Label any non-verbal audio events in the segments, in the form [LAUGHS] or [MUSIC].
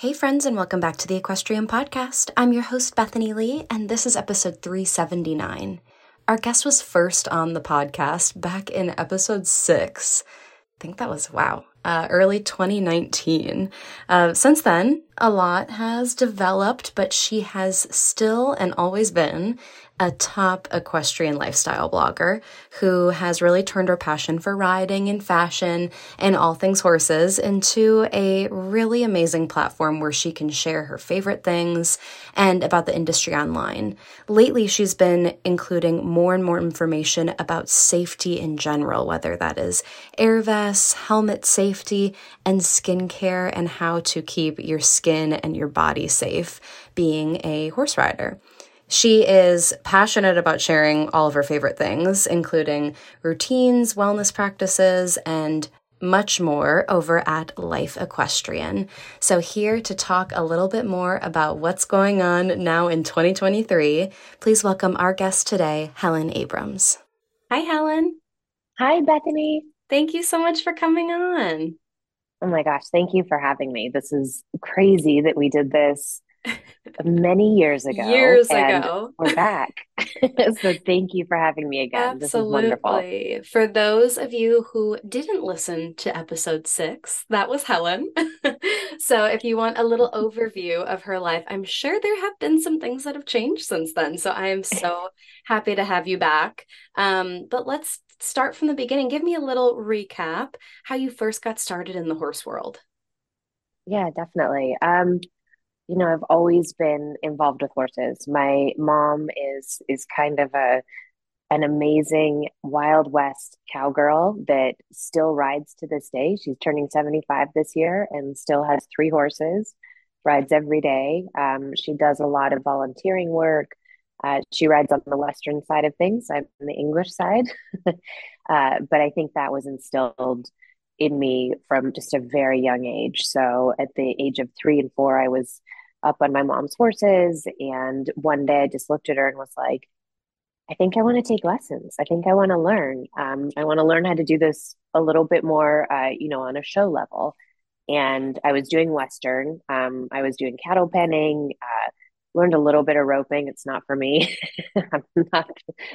Hey, friends, and welcome back to the Equestrian Podcast. I'm your host, Bethany Lee, and this is episode 379. Our guest was first on the podcast back in episode six. I think that was, wow, uh, early 2019. Uh, since then, a lot has developed, but she has still and always been a top equestrian lifestyle blogger who has really turned her passion for riding and fashion and all things horses into a really amazing platform where she can share her favorite things and about the industry online. Lately, she's been including more and more information about safety in general, whether that is air vests, helmet safety, and skincare, and how to keep your skin and your body safe being a horse rider. She is passionate about sharing all of her favorite things, including routines, wellness practices, and much more over at Life Equestrian. So, here to talk a little bit more about what's going on now in 2023, please welcome our guest today, Helen Abrams. Hi, Helen. Hi, Bethany. Thank you so much for coming on. Oh my gosh, thank you for having me. This is crazy that we did this many years ago. Years ago. We're back. [LAUGHS] [LAUGHS] so thank you for having me again. Absolutely. For those of you who didn't listen to episode six, that was Helen. [LAUGHS] so if you want a little overview of her life, I'm sure there have been some things that have changed since then. So I am so happy to have you back. Um, but let's start from the beginning. Give me a little recap how you first got started in the horse world. Yeah, definitely. Um, you know, I've always been involved with horses. My mom is is kind of a an amazing Wild West cowgirl that still rides to this day. She's turning 75 this year and still has three horses, rides every day. Um, she does a lot of volunteering work. Uh, she rides on the Western side of things. I'm on the English side. [LAUGHS] uh, but I think that was instilled in me from just a very young age. So at the age of three and four, I was up on my mom's horses. And one day I just looked at her and was like, I think I want to take lessons. I think I want to learn. Um, I want to learn how to do this a little bit more, uh, you know, on a show level. And I was doing Western. Um, I was doing cattle penning, uh, learned a little bit of roping. It's not for me. [LAUGHS] I'm not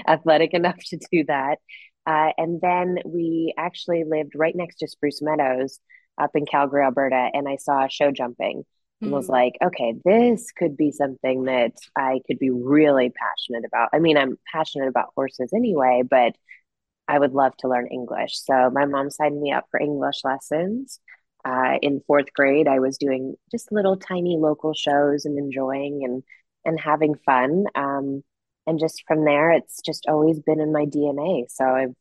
athletic enough to do that. Uh, and then we actually lived right next to Spruce Meadows up in Calgary, Alberta, and I saw show jumping and was hmm. like, okay, this could be something that I could be really passionate about. I mean, I'm passionate about horses anyway, but I would love to learn English. So my mom signed me up for English lessons. Uh, in fourth grade, I was doing just little tiny local shows and enjoying and and having fun. Um, and just from there, it's just always been in my DNA. So I've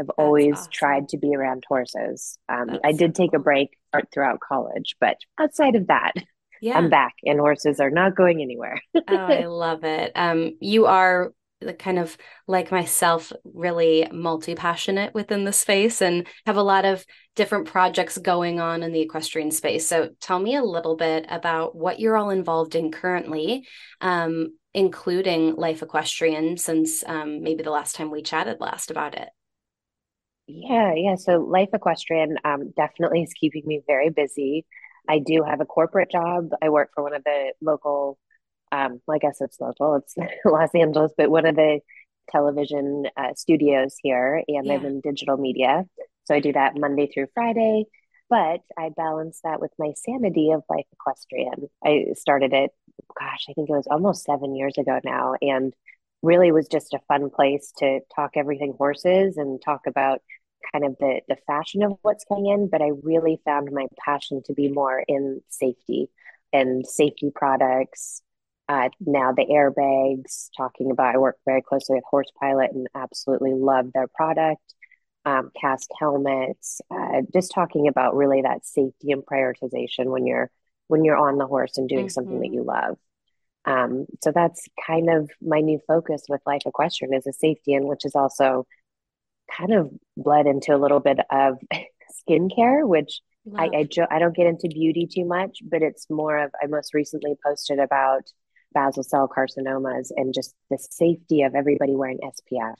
I've That's always awesome. tried to be around horses. Um, I did so take cool. a break throughout college, but outside of that, yeah. I'm back and horses are not going anywhere. oh, I [LAUGHS] love it. Um, you are the kind of like myself, really multi passionate within the space and have a lot of different projects going on in the equestrian space. So tell me a little bit about what you're all involved in currently, um, including Life Equestrian, since um, maybe the last time we chatted last about it. Yeah, yeah. So Life Equestrian um, definitely is keeping me very busy. I do have a corporate job. I work for one of the local, um, well, I guess it's local, it's [LAUGHS] Los Angeles, but one of the television uh, studios here, and yeah. I'm in digital media. So I do that Monday through Friday, but I balance that with my sanity of life equestrian. I started it, gosh, I think it was almost seven years ago now, and really was just a fun place to talk everything horses and talk about kind of the the fashion of what's coming in, but I really found my passion to be more in safety and safety products. Uh, now the airbags, talking about, I work very closely with Horse Pilot and absolutely love their product. Um, KASK helmets, uh, just talking about really that safety and prioritization when you're when you're on the horse and doing mm-hmm. something that mm-hmm. you love. Um, so that's kind of my new focus with Life Equestrian is a safety, and which is also kind of bled into a little bit of [LAUGHS] skincare, which I I, jo- I don't get into beauty too much, but it's more of I most recently posted about basal cell carcinomas and just the safety of everybody wearing SPF.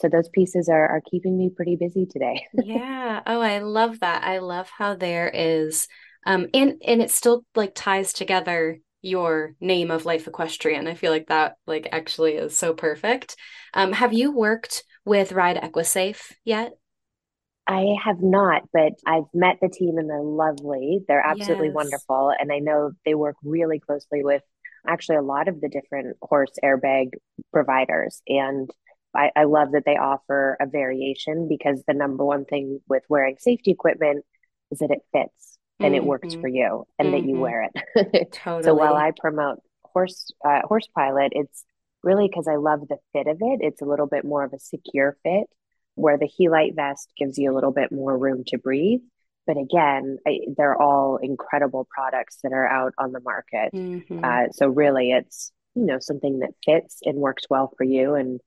So those pieces are are keeping me pretty busy today. [LAUGHS] yeah. Oh, I love that. I love how there is um and and it still like ties together your name of Life Equestrian. I feel like that like actually is so perfect. Um have you worked with Ride Equisafe yet? I have not, but I've met the team and they're lovely. They're absolutely Yes. wonderful. And I know they work really closely with actually a lot of the different horse airbag providers. And I, I love that they offer a variation because the number one thing with wearing safety equipment is that it fits and it works hmm for you and that you hmm wear it. Totally. [LAUGHS] So while I promote horse uh, horse pilot, it's really because I love the fit of it. It's a little bit more of a secure fit where the Helite vest gives you a little bit more room to breathe. But again, I, they're all incredible products that are out on the market. hmm Uh, so really, it's you know something that fits and works well for you, and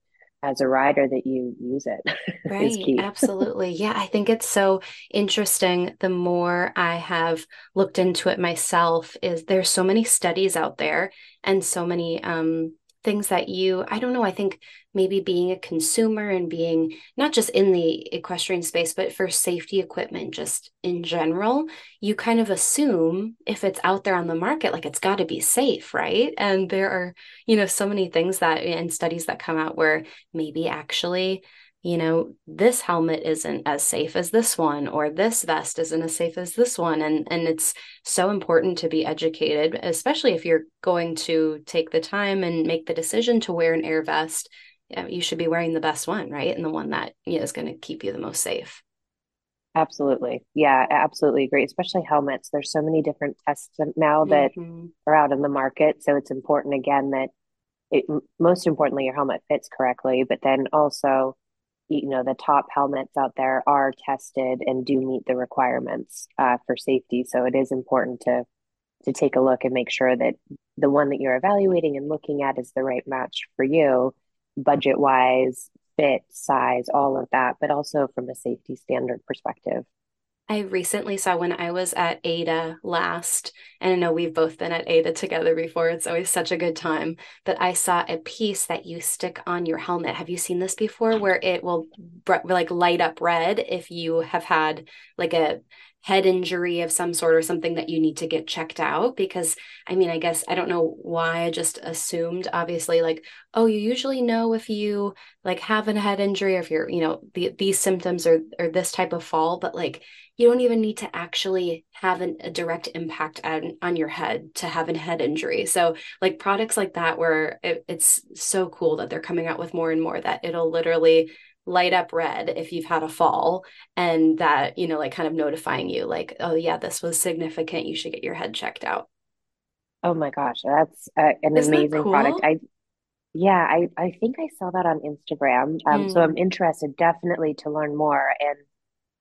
as a rider, that you use it [LAUGHS] Right, [LAUGHS] absolutely. Yeah, I think it's so interesting. The more I have looked into it myself, is there's so many studies out there and so many um things that you, I don't know, I think maybe being a consumer and being not just in the equestrian space, but for safety equipment just in general, you kind of assume if it's out there on the market, like it's got to be safe, right? And there are, you know, so many things that and studies that come out where maybe actually you know, this helmet isn't as safe as this one, or this vest isn't as safe as this one. And and it's so important to be educated, especially if you're going to take the time and make the decision to wear an air vest. You should be wearing the best one, right? And the one that you know, is going to keep you the most safe. Absolutely, yeah, absolutely agree. Especially helmets. There's so many different tests now that hmm are out in the market, so it's important again that it, most importantly your helmet fits correctly, but then also you know the top helmets out there are tested and do meet the requirements uh, for safety. So it is important to to take a look and make sure that the one that you're evaluating and looking at is the right match for you, budget wise, fit, size, all of that, but also from a safety standard perspective. I recently saw when I was at Ada last, and I know we've both been at Ada together before. It's always such a good time. But I saw a piece that you stick on your helmet. Have you seen this before where it will like light up red if you have had like a head injury of some sort or something that you need to get checked out? Because I mean, I guess I don't know why I just assumed, obviously, like, oh, you usually know if you like have a head injury or if you're, you know, the, these symptoms or or this type of fall, but like you don't even need to actually have an, a direct impact on, on your head to have a head injury. So, like products like that, where it, it's so cool that they're coming out with more and more that it'll literally light up red if you've had a fall and that, you know, like kind of notifying you, like, oh, yeah, this was significant. You should get your head checked out. Oh my gosh, that's uh, an Isn't amazing product. I yeah, I I think I saw that on Instagram. Um, so I'm Mm, interested definitely to learn more and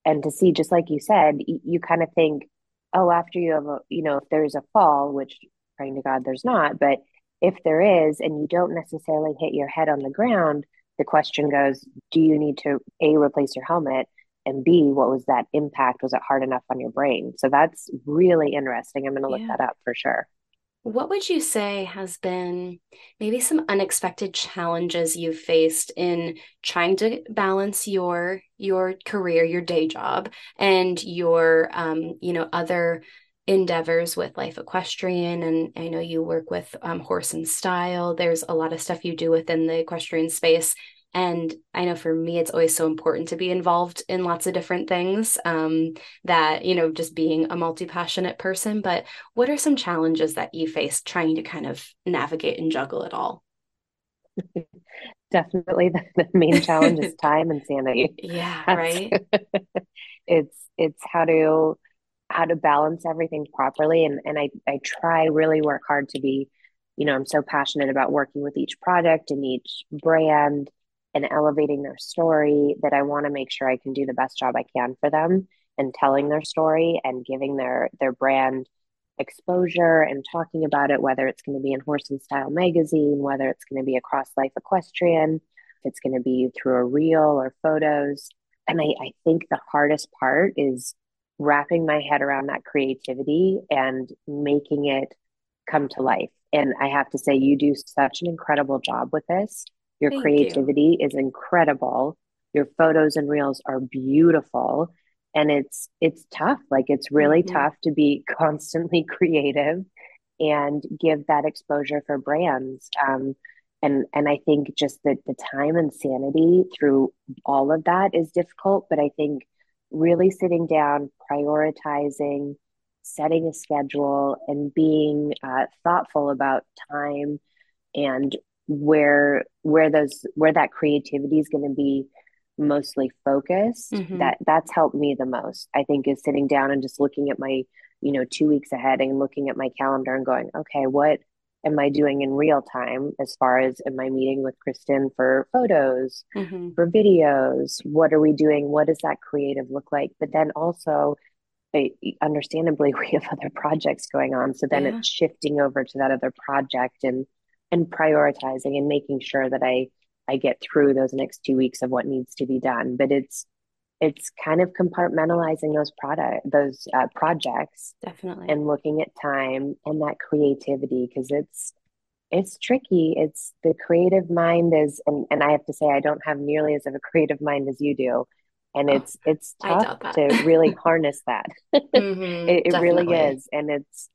and to see, just like you said, y- you kind of think, oh, after you have a, you know, if there's a fall, which praying to God there's not, but if there is, and you don't necessarily hit your head on the ground, the question goes, do you need to A, replace your helmet, and B, what was that impact? Was it hard enough on your brain? So that's really interesting. I'm going to look yeah. that up for sure. What would you say has been maybe some unexpected challenges you've faced in trying to balance your your career, your day job, and your um, you know, other endeavors with Life Equestrian? And I know you work with um, Horse and Style. There's a lot of stuff you do within the equestrian space. And I know for me, it's always so important to be involved in lots of different things, um, that, you know, just being a multi-passionate person. But what are some challenges that you face trying to kind of navigate and juggle it all? [LAUGHS] Definitely the, the main challenge is [LAUGHS] time and sanity. Yeah, That's right. [LAUGHS] it's it's how to how to balance everything properly and and I I try really work hard to be, you know, I'm so passionate about working with each product and each brand and elevating their story that I want to make sure I can do the best job I can for them and telling their story and giving their their brand exposure and talking about it, whether it's going to be in Horse and Style magazine, whether it's going to be across Life Equestrian, if it's going to be through a reel or photos. And I, I think the hardest part is wrapping my head around that creativity and making it come to life. And I have to say, you do such an incredible job with this. Your Thank creativity you. is incredible. Your photos and reels are beautiful. And it's it's tough. Like it's really Mhm. tough to be constantly [LAUGHS] creative and give that exposure for brands. Um, and and I think just the the time and sanity through all of that is difficult. But I think really sitting down, prioritizing, setting a schedule, and being uh, thoughtful about time and where where those where that creativity is going to be mostly focused Mhm. that that's helped me the most i think is sitting down and just looking at my you know two weeks ahead and looking at my calendar and going okay what am i doing in real time as far as am i meeting with kristen for photos Mhm. for videos what are we doing what does that creative look like but then also I, understandably [LAUGHS] we have other projects going on so then Yeah. it's shifting over to that other project and and prioritizing and making sure that i i get through those next two weeks of what needs to be done. But it's it's kind of compartmentalizing those product those uh, projects Definitely. and looking at time and that creativity because it's it's tricky. It's the creative mind is and, and i have to say i don't have nearly as of a creative mind as you do. And Oh, it's it's tough to really harness that. [LAUGHS] Mhm. it, it really is. And it's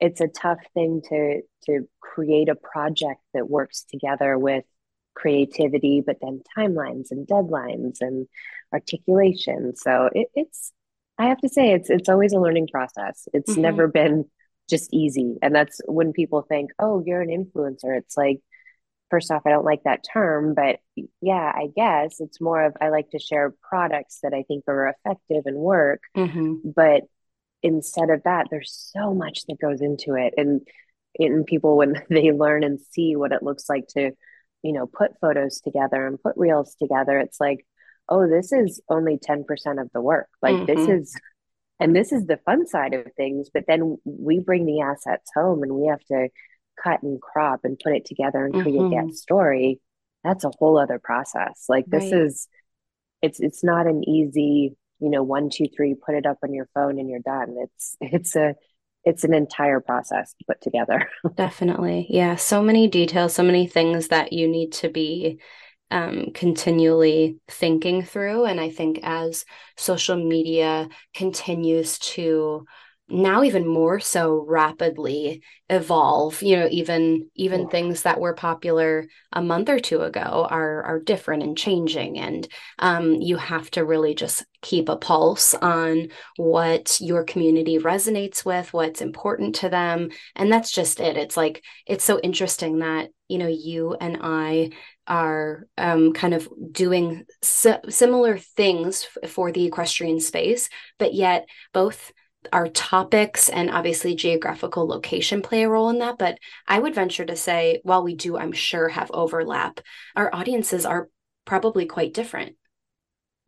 it's a tough thing to to create a project that works together with creativity but then timelines and deadlines and articulation. So it, it's i have to say it's it's always a learning process. It's Mhm. never been just easy. And that's when people think oh you're an influencer. It's like first off i don't like that term but yeah i guess it's more of i like to share products that i think are effective and work. Mhm. but instead of that, there's so much that goes into it. And in people when [LAUGHS] they learn and see what it looks like to, you know, put photos together and put reels together, it's like, oh, this is only 10% of the work. Like this Mhm. is and this is the fun side of things, but then we bring the assets home and we have to cut and crop and put it together and create that Mhm. story. That's a whole other process. Like this Right. is it's it's not an easy you know one two three put it up on your phone and you're done it's it's a it's an entire process to put together [LAUGHS] Definitely. Yeah. So many details, so many things that you need to be um, continually thinking through. And I think as social media continues to now even more so rapidly evolve, you know, even even things that were popular a month or two ago are are different and changing. And um, you have to really just keep a pulse on what your community resonates with, what's important to them. And that's just it. It's like it's so interesting that, you know, you and I are um, kind of doing si- similar things f- for the equestrian space, but yet both our topics and obviously geographical location play a role in that. But I would venture to say, while we do, I'm sure, have overlap, our audiences are probably quite different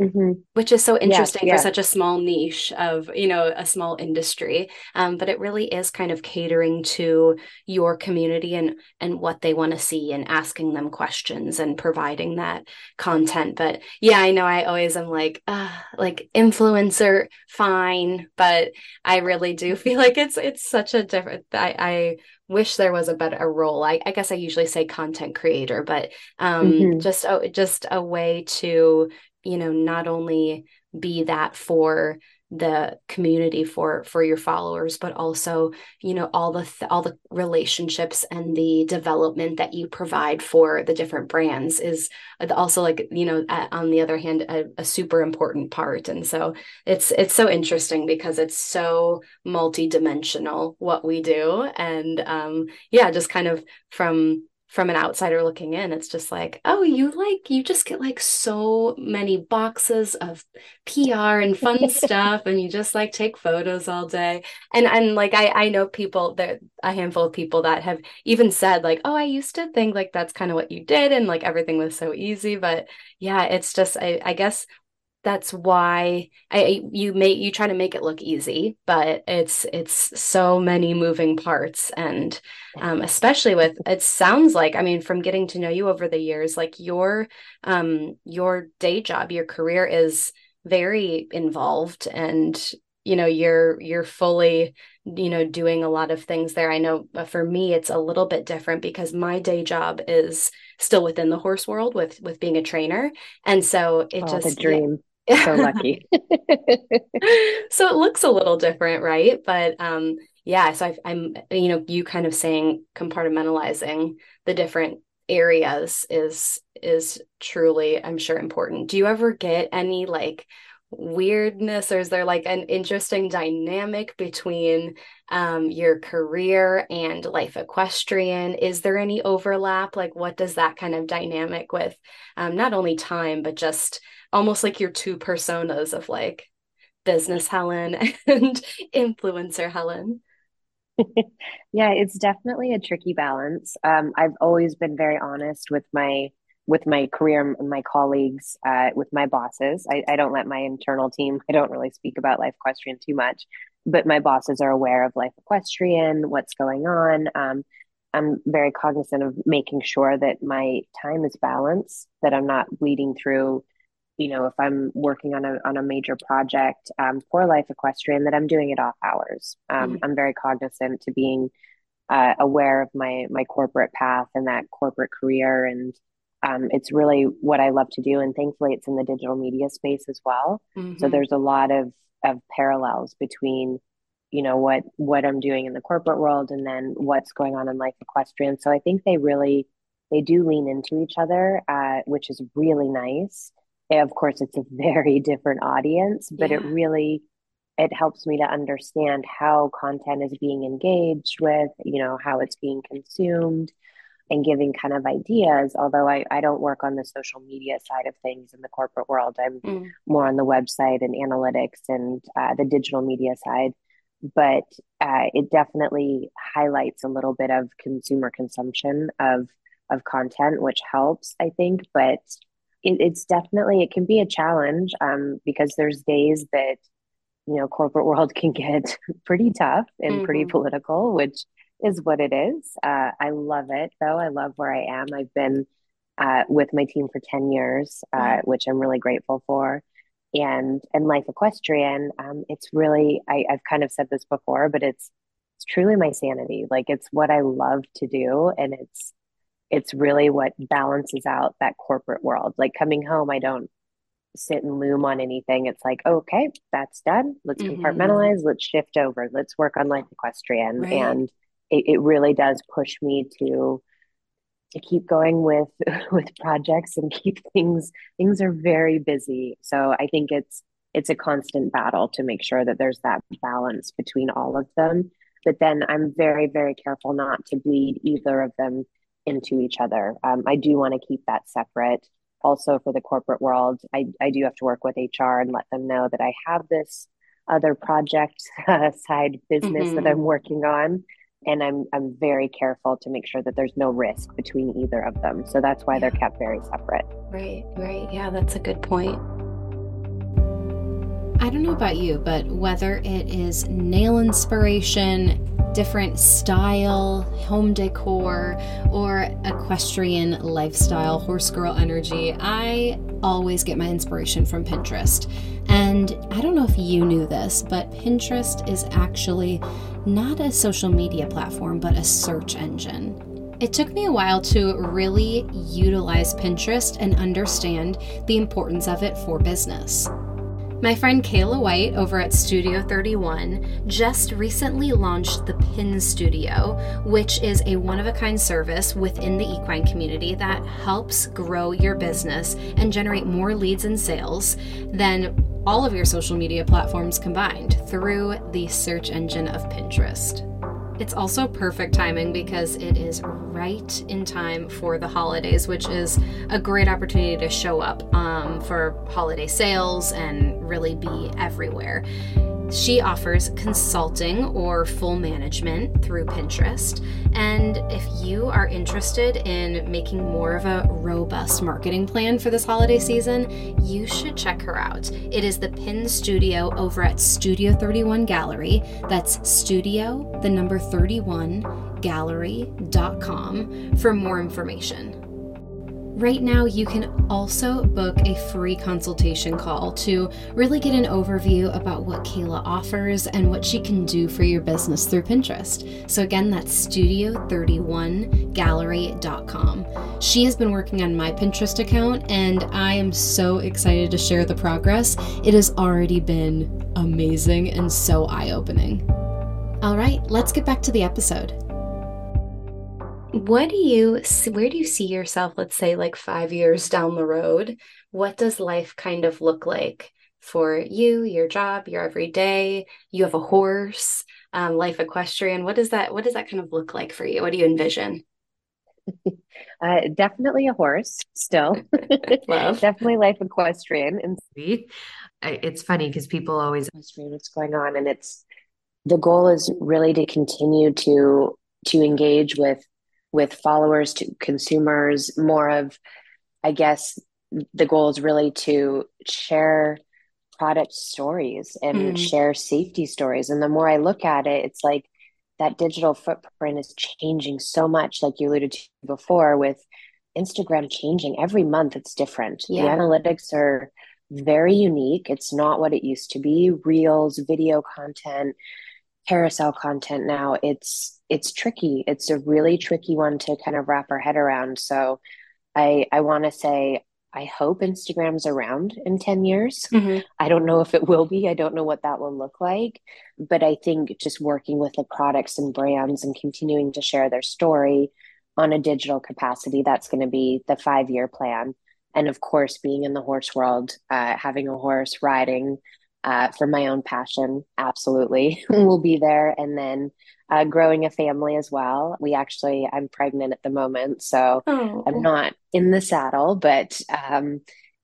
hmm which is so interesting for yeah such a small niche of you know a small industry um, but it really is kind of catering to your community and and what they want to see and asking them questions and providing that content. But yeah i know i always am like uh, like influencer fine but i really do [LAUGHS] feel like it's it's such a different i i wish there was a better role. I, I guess i usually say content creator but um hmm just a, just a way to you know not only be that for the community for for your followers but also you know all the th- all the relationships and the development that you provide for the different brands is also like you know on the other hand a, a super important part. And so it's it's so interesting because it's so multi-dimensional what we do. And um yeah just kind of from from an outsider looking in, it's just like, oh, you like, you just get like so many boxes of PR and fun [LAUGHS] stuff, and you just like take photos all day. And and like I I know people that a handful of people that have even said like, oh, I used to think like that's kind of what you did, and like everything was so easy. But yeah, it's just I I guess that's why I you make you try to make it look easy, but it's it's so many moving parts, and um, especially with it sounds like I mean from getting to know you over the years, like your um your day job, your career is very involved, and you know you're you're fully you know doing a lot of things there. I know for me it's a little bit different because my day job is still within the horse world with with being a trainer, and so it oh, just dream. Yeah, [LAUGHS] so lucky. [LAUGHS] so it looks a little different, right? But um, yeah, so I, am you know, you kind of saying compartmentalizing the different areas is is truly, I'm sure, important. Do you ever get any like weirdness or is there like an interesting dynamic between um, your career and life equestrian? Is there any overlap? Like what does that kind of dynamic with um, not only time but just almost like your two personas of like business helen [LAUGHS] and influencer helen? [LAUGHS] Yeah it's definitely a tricky balance. Um, i've always been very honest with my with my career my colleagues, uh, with my bosses. I, I, don't let my internal team, I don't really speak about Life Equestrian too much, but my bosses are aware of Life Equestrian, what's going on. Um, I'm very cognizant of making sure that my time is balanced, that I'm not bleeding through. You know, if I'm working on a on a major project um, for Life Equestrian, that I'm doing it off hours. Um, mm-hmm. I'm very cognizant to being uh, aware of my my corporate path and that corporate career and um, it's really what I love to do. And thankfully, it's in the digital media space as well. Mm-hmm. So there's a lot of, of parallels between, you know, what, what I'm doing in the corporate world and then what's going on in life equestrian. So I think they really, they do lean into each other, uh, which is really nice. And of course, it's a [LAUGHS] very different audience, but yeah. it really, it helps me to understand how content is being engaged with, you know, how it's being consumed and giving kind of ideas. Although I, I don't work on the social media side of things in the corporate world, I'm mm. more on the website and analytics and uh, the digital media side. But uh, it definitely highlights a little bit of consumer consumption of of content, which helps, I think. But it, it's definitely it can be a challenge um, because there's days that you know corporate world [LAUGHS] can get pretty tough and mm-hmm. pretty political, which is what it is. Uh, I love it though. I love where I am. I've been uh, with my team for 10 years, uh, mm-hmm. which I'm really grateful for. And and life equestrian, um, it's really I, I've kind of said this before, but it's it's truly my sanity. Like it's what I love to do, and it's it's really what balances out that corporate world. Like coming home, I don't sit and loom on anything. It's like, okay, that's done. Let's mm-hmm. compartmentalize. Let's shift over. Let's work on life equestrian. Right. And it, it really does push me to to keep going with [LAUGHS] with projects and keep things things are very busy. So i think it's it's a constant battle to make sure that there's that balance between all of them. But then i'm very very careful not to bleed either of them into each other. Um, i do want to keep that separate. Also for the corporate world I, I do have to work with hr and let them know that i have this other project uh, [LAUGHS] side business mm-hmm. that i'm working on and I'm I'm very careful to make sure that there's no risk between either of them. So that's why yeah. they're kept very separate. Right, right. Yeah, that's a good point. I don't know about you, but whether it is nail inspiration, different style, home decor, or equestrian lifestyle, horse girl energy, I always get my inspiration from Pinterest. And I don't know if you knew this, but Pinterest is actually not a social media platform, but a search engine. It took me a while to really utilize Pinterest and understand the importance of it for business. My friend Kayla White over at Studio 31 just recently launched the Pin Studio, which is a one of a kind service within the equine community that helps grow your business and generate more leads and sales than all of your social media platforms combined through the search engine of Pinterest. It's also perfect timing because it is right in time for the holidays, which is a great opportunity to show up um, for holiday sales and really be everywhere. She offers consulting or full management through Pinterest. And if you are interested in making more of a robust marketing plan for this holiday season, you should check her out. It is the Pin Studio over at Studio 31 Gallery. That's studio, the number 31, gallery.com for more information. Right now, you can also book a free consultation call to really get an overview about what Kayla offers and what she can do for your business through Pinterest. So, again, that's studio31gallery.com. She has been working on my Pinterest account, and I am so excited to share the progress. It has already been amazing and so eye opening. All right, let's get back to the episode what do you where do you see yourself let's say like 5 years down the road? What does life kind of look like for you your job your everyday? You have a horse um, life equestrian. What does that what does that kind of look like for you? What do you envision? [LAUGHS] Uh, definitely a horse still. [LAUGHS] Love. [LAUGHS] definitely life equestrian and sweet. it's funny because people always ask me what's going on and it's the goal is really to continue to to engage with with followers to consumers, more of, I guess, the goal is really to share product stories and mm. share safety stories. And the more I look at it, it's like that digital footprint is changing so much, like you alluded to before, with Instagram changing every month, it's different. Yeah. The analytics are very unique. It's not what it used to be. Reels, video content, carousel content now it's it's tricky. It's a really tricky one to kind of wrap our head around. So i i want to say i hope instagram's around in 10 years. Mm-hmm. i don't know if it will be. I don't know what that will look like. But i think just working with the products and brands and continuing to share their story on a digital capacity that's going to be the five year plan. And of course being in the horse world uh, having a horse riding uh, for my own passion, absolutely [LAUGHS] will be there. And then uh, growing a family as well. We actually, I'm pregnant at the moment, so oh. I'm not in the saddle, but um,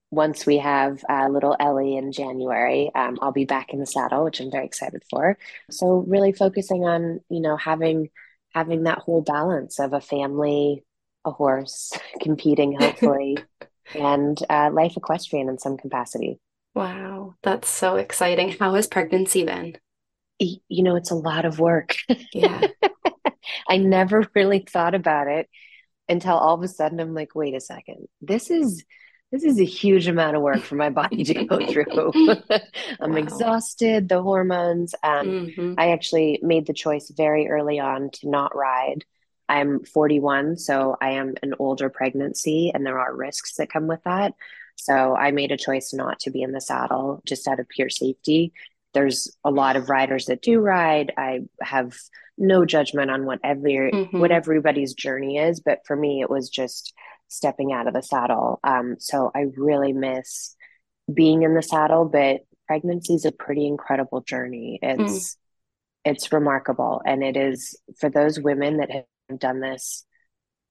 once we have uh, little Ellie in January, um, I'll be back in the saddle, which I'm very excited for. So really focusing on, you know, having having that whole balance of a family, a horse, [LAUGHS] competing, hopefully, [LAUGHS] and uh, life equestrian in some capacity. Wow, that's so exciting. How has pregnancy been? You know, it's a lot of work. Yeah. [LAUGHS] I never really thought about it until all of a sudden I'm like, wait a second. This is this is a huge amount of work for my body to go [LAUGHS] through. [LAUGHS] I'm wow. exhausted, the hormones. Um, mm-hmm. I actually made the choice very early on to not ride. I'm 41, so I am an older pregnancy, and there are risks that come with that. So I made a choice not to be in the saddle just out of pure safety. There's a lot of riders that do ride. I have no judgment on what every mm-hmm. what everybody's journey is, but for me, it was just stepping out of the saddle. Um, so I really miss being in the saddle, but pregnancy is a pretty incredible journey. It's mm. it's remarkable, and it is for those women that have done this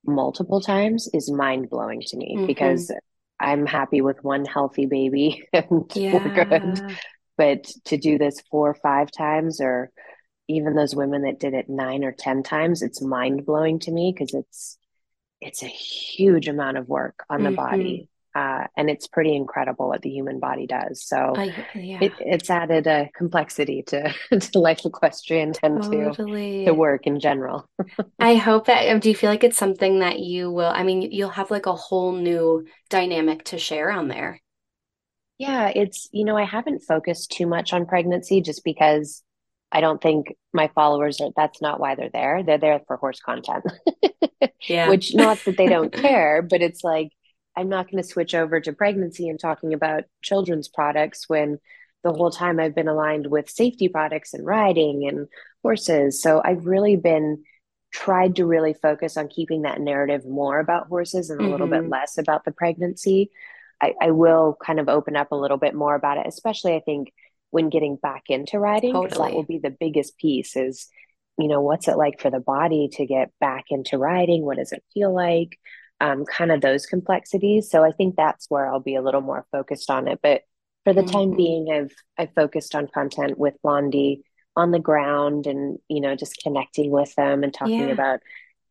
multiple times is mind blowing to me mm-hmm. because I'm happy with one healthy baby [LAUGHS] and yeah. we're good. But to do this four or five times, or even those women that did it nine or ten times, it's mind blowing to me because it's it's a huge amount of work on the mm-hmm. body. Uh, and it's pretty incredible what the human body does. So I, yeah. it, it's added a complexity to, [LAUGHS] to life equestrian and totally. to, to work in general. [LAUGHS] I hope that, um, do you feel like it's something that you will, I mean, you'll have like a whole new dynamic to share on there. Yeah, it's, you know, I haven't focused too much on pregnancy just because I don't think my followers are, that's not why they're there. They're there for horse content. [LAUGHS] yeah. Which not that they don't care, but it's like, I'm not going to switch over to pregnancy and talking about children's products when the whole time I've been aligned with safety products and riding and horses. So I've really been tried to really focus on keeping that narrative more about horses and a mm-hmm. little bit mm-hmm. less about the pregnancy. I, I, will kind of open up a little bit more about it, especially I think when getting back into riding, totally. that will be the biggest piece is, you know, what's it like for the body to get back into riding? What does it feel like? Um, kind of those complexities. So I think that's where I'll be a little more focused on it. But for the mm-hmm. time being, I've I've focused on content with Blondie on the ground and you know just connecting with them and talking yeah. about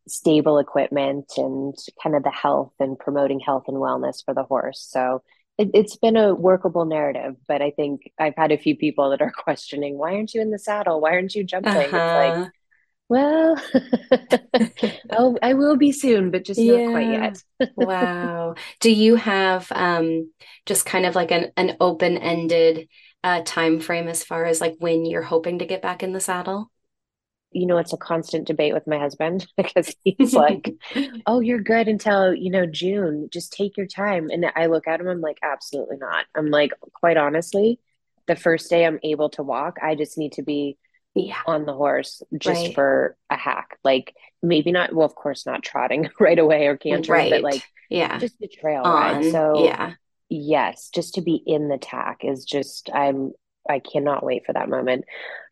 stable equipment and kind of the health and promoting health and wellness for the horse. So it, has been a workable narrative, but I think I've had a few people that are [LAUGHS] questioning, why aren't you in the saddle? Why aren't you jumping? Uh-huh. It's like, uh-huh. Well, [LAUGHS] I'll, I will be soon, but just yeah. not quite yet. [LAUGHS] wow. Do you have um, just kind of like an, an open ended uh, time frame as far as like when you're hoping to get back in the saddle? you know, it's a constant debate with my husband [LAUGHS] because he's like, "Oh, you're good until you know June. Just take your time." And I look at him, I'm like, "Absolutely not." I'm like, quite honestly, the first day I'm able to walk, I just need to be yeah. on the horse just right. for a hack. Like maybe not, well, of course, not trotting [LAUGHS] right away or cantering, right. but like, yeah, just the trail on, ride. So yeah, yes, just to be in the tack is just I'm I cannot wait for that moment.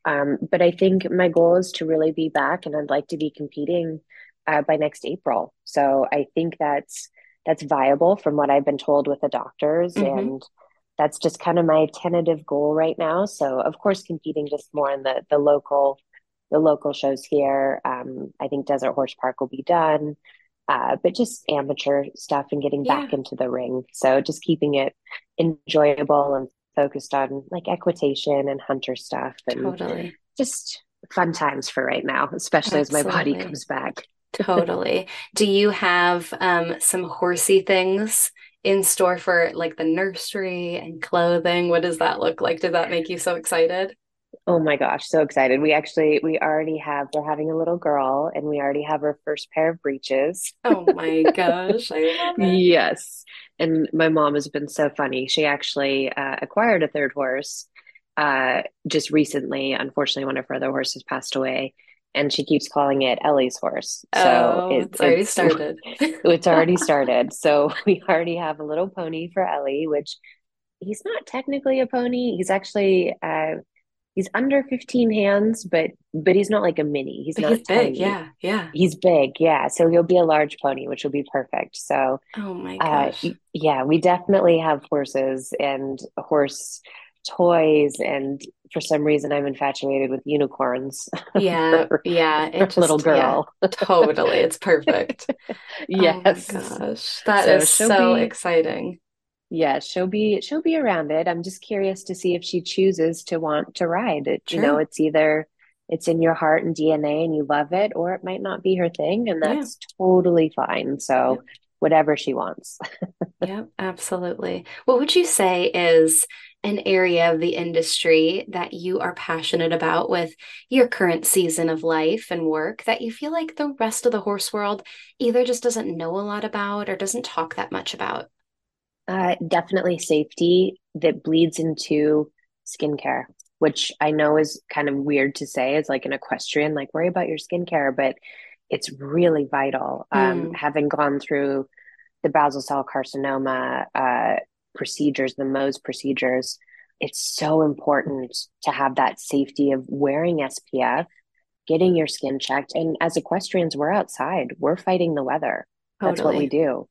Um, but I think my goal is to really be back, and I'd like to be competing uh, by next April. So I think that's that's viable from what I've been told with the doctors, mm-hmm. and that's just kind of my tentative goal right now. So of course, competing just more in the the local the local shows here. Um, I think Desert Horse Park will be done. Uh, but just amateur stuff and getting yeah. back into the ring. So just keeping it enjoyable and focused on like equitation and hunter stuff and totally. just fun times for right now, especially Absolutely. as my body comes back. [LAUGHS] totally. Do you have um, some horsey things in store for like the nursery and clothing? What does that look like? Does that make you so excited? Oh my gosh, so excited. We actually we already have we're having a little girl and we already have her first pair of breeches. Oh my gosh. Yes. And my mom has been so funny. She actually uh, acquired a third horse uh, just recently. Unfortunately, one of her other horses passed away and she keeps calling it Ellie's horse. So oh, it, it's already it's, started. [LAUGHS] it's already [LAUGHS] started. So [LAUGHS] we already have a little pony for Ellie, which he's not technically a pony. He's actually uh, he's under 15 hands, but but he's not like a mini. He's but not he's big. Yeah, yeah. He's big. Yeah. So he'll be a large pony, which will be perfect. So oh my uh, gosh. Uh, yeah, we definitely have horses and horse toys and for some reason I'm infatuated with unicorns. Yeah, [LAUGHS] yeah. It's little girl. Yeah, totally. It's [LAUGHS] perfect. yes. Oh gosh. that so is so be, exciting yeah she'll be she'll be around it i'm just curious to see if she chooses to want to ride it True. you know it's either it's in your heart and dna and you love it or it might not be her thing and that's yeah. totally fine so yep. whatever she wants [LAUGHS] yep absolutely what would you say is an area of the industry that you are passionate about with your current season of life and work that you feel like the rest of the horse world either just doesn't know a lot about or doesn't talk that much about uh, definitely safety that bleeds into skincare, which I know is kind of weird to say as like an equestrian, like worry about your skincare, but it's really vital. Um, mm. Having gone through the basal cell carcinoma uh, procedures, the Mohs procedures, it's so important to have that safety of wearing SPF, getting your skin checked. And as equestrians, we're outside, we're fighting the weather. Totally. That's what we do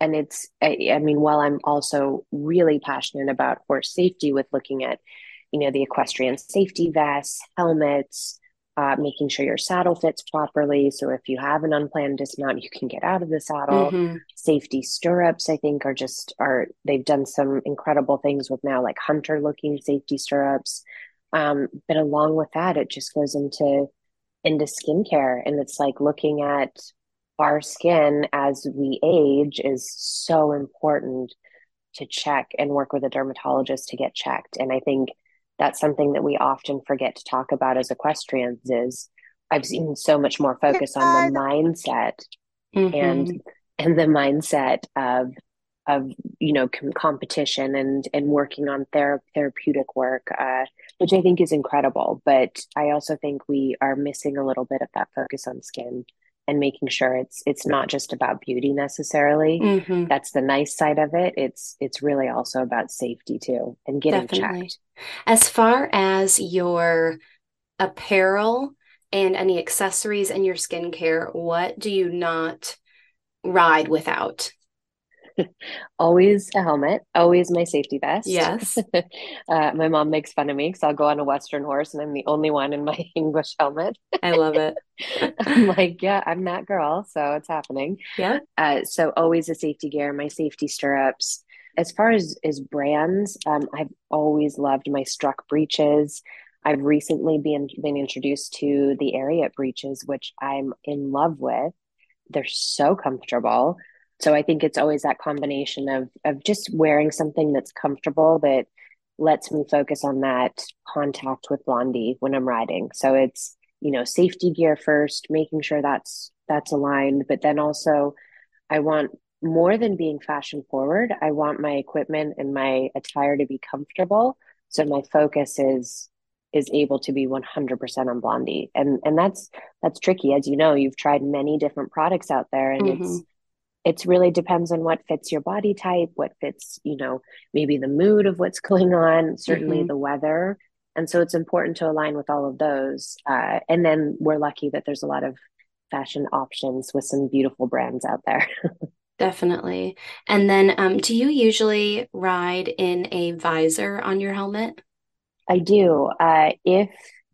and it's I, I, mean while i'm also really passionate about horse safety with looking at you know the equestrian safety vests helmets uh, making sure your saddle fits properly so if you have an unplanned dismount you can get out of the saddle mm-hmm. safety stirrups i think are just are they've done some incredible things with now like hunter looking safety stirrups um, but along with that it just goes into into skincare and it's like looking at our skin as we age is so important to check and work with a dermatologist to get checked. And I think that's something that we often forget to talk about as equestrians is I've seen so much more focus on the mindset mm-hmm. and and the mindset of of you know com- competition and and working on ther- therapeutic work uh, which i think is incredible but i also think we are missing a little bit of that focus on skin and making sure it's it's not just about beauty necessarily. Mm-hmm. that's the nice side of it. It's it's really also about safety too and getting Definitely. checked. As far as your apparel and any accessories and your skincare what do you not ride without [LAUGHS] always a helmet, always my safety vest. Yes. [LAUGHS] uh, my mom makes fun of me because I'll go on a Western horse and I'm the only one in my [LAUGHS] English helmet. I love it. I'm like, yeah, I'm that girl. So it's happening. Yeah. Uh, so always a safety gear, my safety stirrups. As far as, as brands, um, I've always loved my struck breeches. I've recently been been introduced to the Ariat breeches, which I'm in love with. They're so comfortable. So I think it's always that combination of of just wearing something that's comfortable that lets me focus on that contact with Blondie when I'm riding. So it's, you know, safety gear first, making sure that's that's aligned, but then also I want more than being fashion forward, I want my equipment and my attire to be comfortable. So my focus is is able to be 100% on Blondie. And and that's that's tricky as you know, you've tried many different products out there and mm-hmm. it's it's really depends on what fits your body type, what fits, you know, maybe the mood of what's [LAUGHS] going on, certainly mm-hmm. the weather. And so it's important to align with all of those. Uh, and then we're lucky that there's a lot of fashion options with some beautiful brands out there. [LAUGHS] Definitely. And then, um, do you usually ride in a visor on your helmet? I do. Uh, if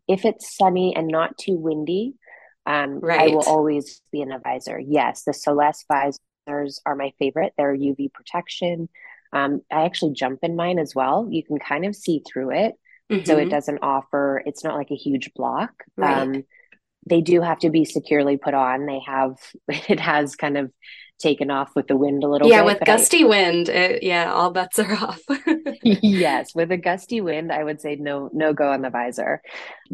if it's sunny and not too windy, um, right. I will always be in a visor. Yes, the Soleste are my favorite. They're UV protection. Um, I actually jump in mine as well. You can kind of see through it, mm-hmm. so it mm-hmm. doesn't offer. It's not like a huge block. Right. Um, they do have to be securely put on. They have [LAUGHS] it has kind of taken off with the wind a little yeah, bit. Yeah, with gusty I, wind, it, yeah, all bets are [LAUGHS] off. [LAUGHS] yes, with a gusty wind, I would say no, no go on the visor.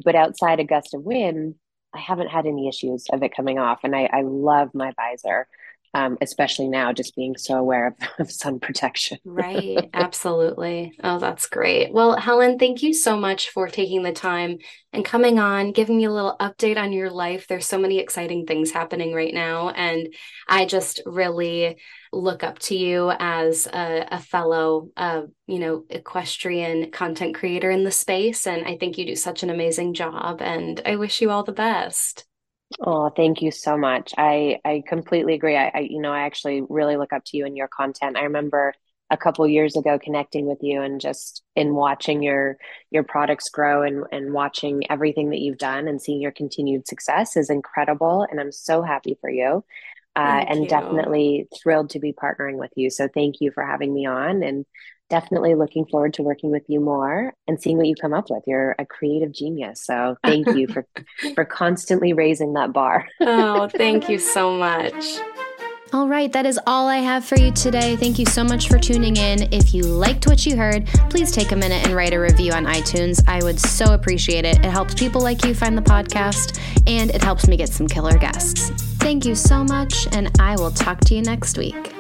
But outside a gust of wind, I haven't had any issues of it coming off, and I, I love my visor um, especially now just being so aware of, [LAUGHS] of sun protection. right. [LAUGHS] Absolutely. Oh, that's great. Well, Helen, thank you so much for taking the time and coming on, giving me a little update on your life. There's so many exciting things happening right now. And I just really look up to you as a, a fellow, uh, you know, equestrian content creator in the space. And I think you do such an amazing job. And I wish you all the best. Oh, thank you so much. I I completely agree. I, I you know I actually really look up to you and your content. I remember a couple years ago connecting with you and just in watching your your products grow and and watching everything that you've done and seeing your continued success is incredible and I'm so happy for you. Uh, and you. definitely thrilled to be partnering with you. So thank you for having me on and definitely looking forward to working with you more and seeing what you come up with. You're a creative genius. So thank you for [LAUGHS] for constantly raising that bar. oh, [LAUGHS] thank you so much. All right, that is all I have for you today. Thank you so much for tuning in. If you liked what you heard, please take a minute and write a review on iTunes. I would so appreciate it. It helps people like you find the podcast and it helps me get some killer guests. Thank you so much, and I will talk to you next week.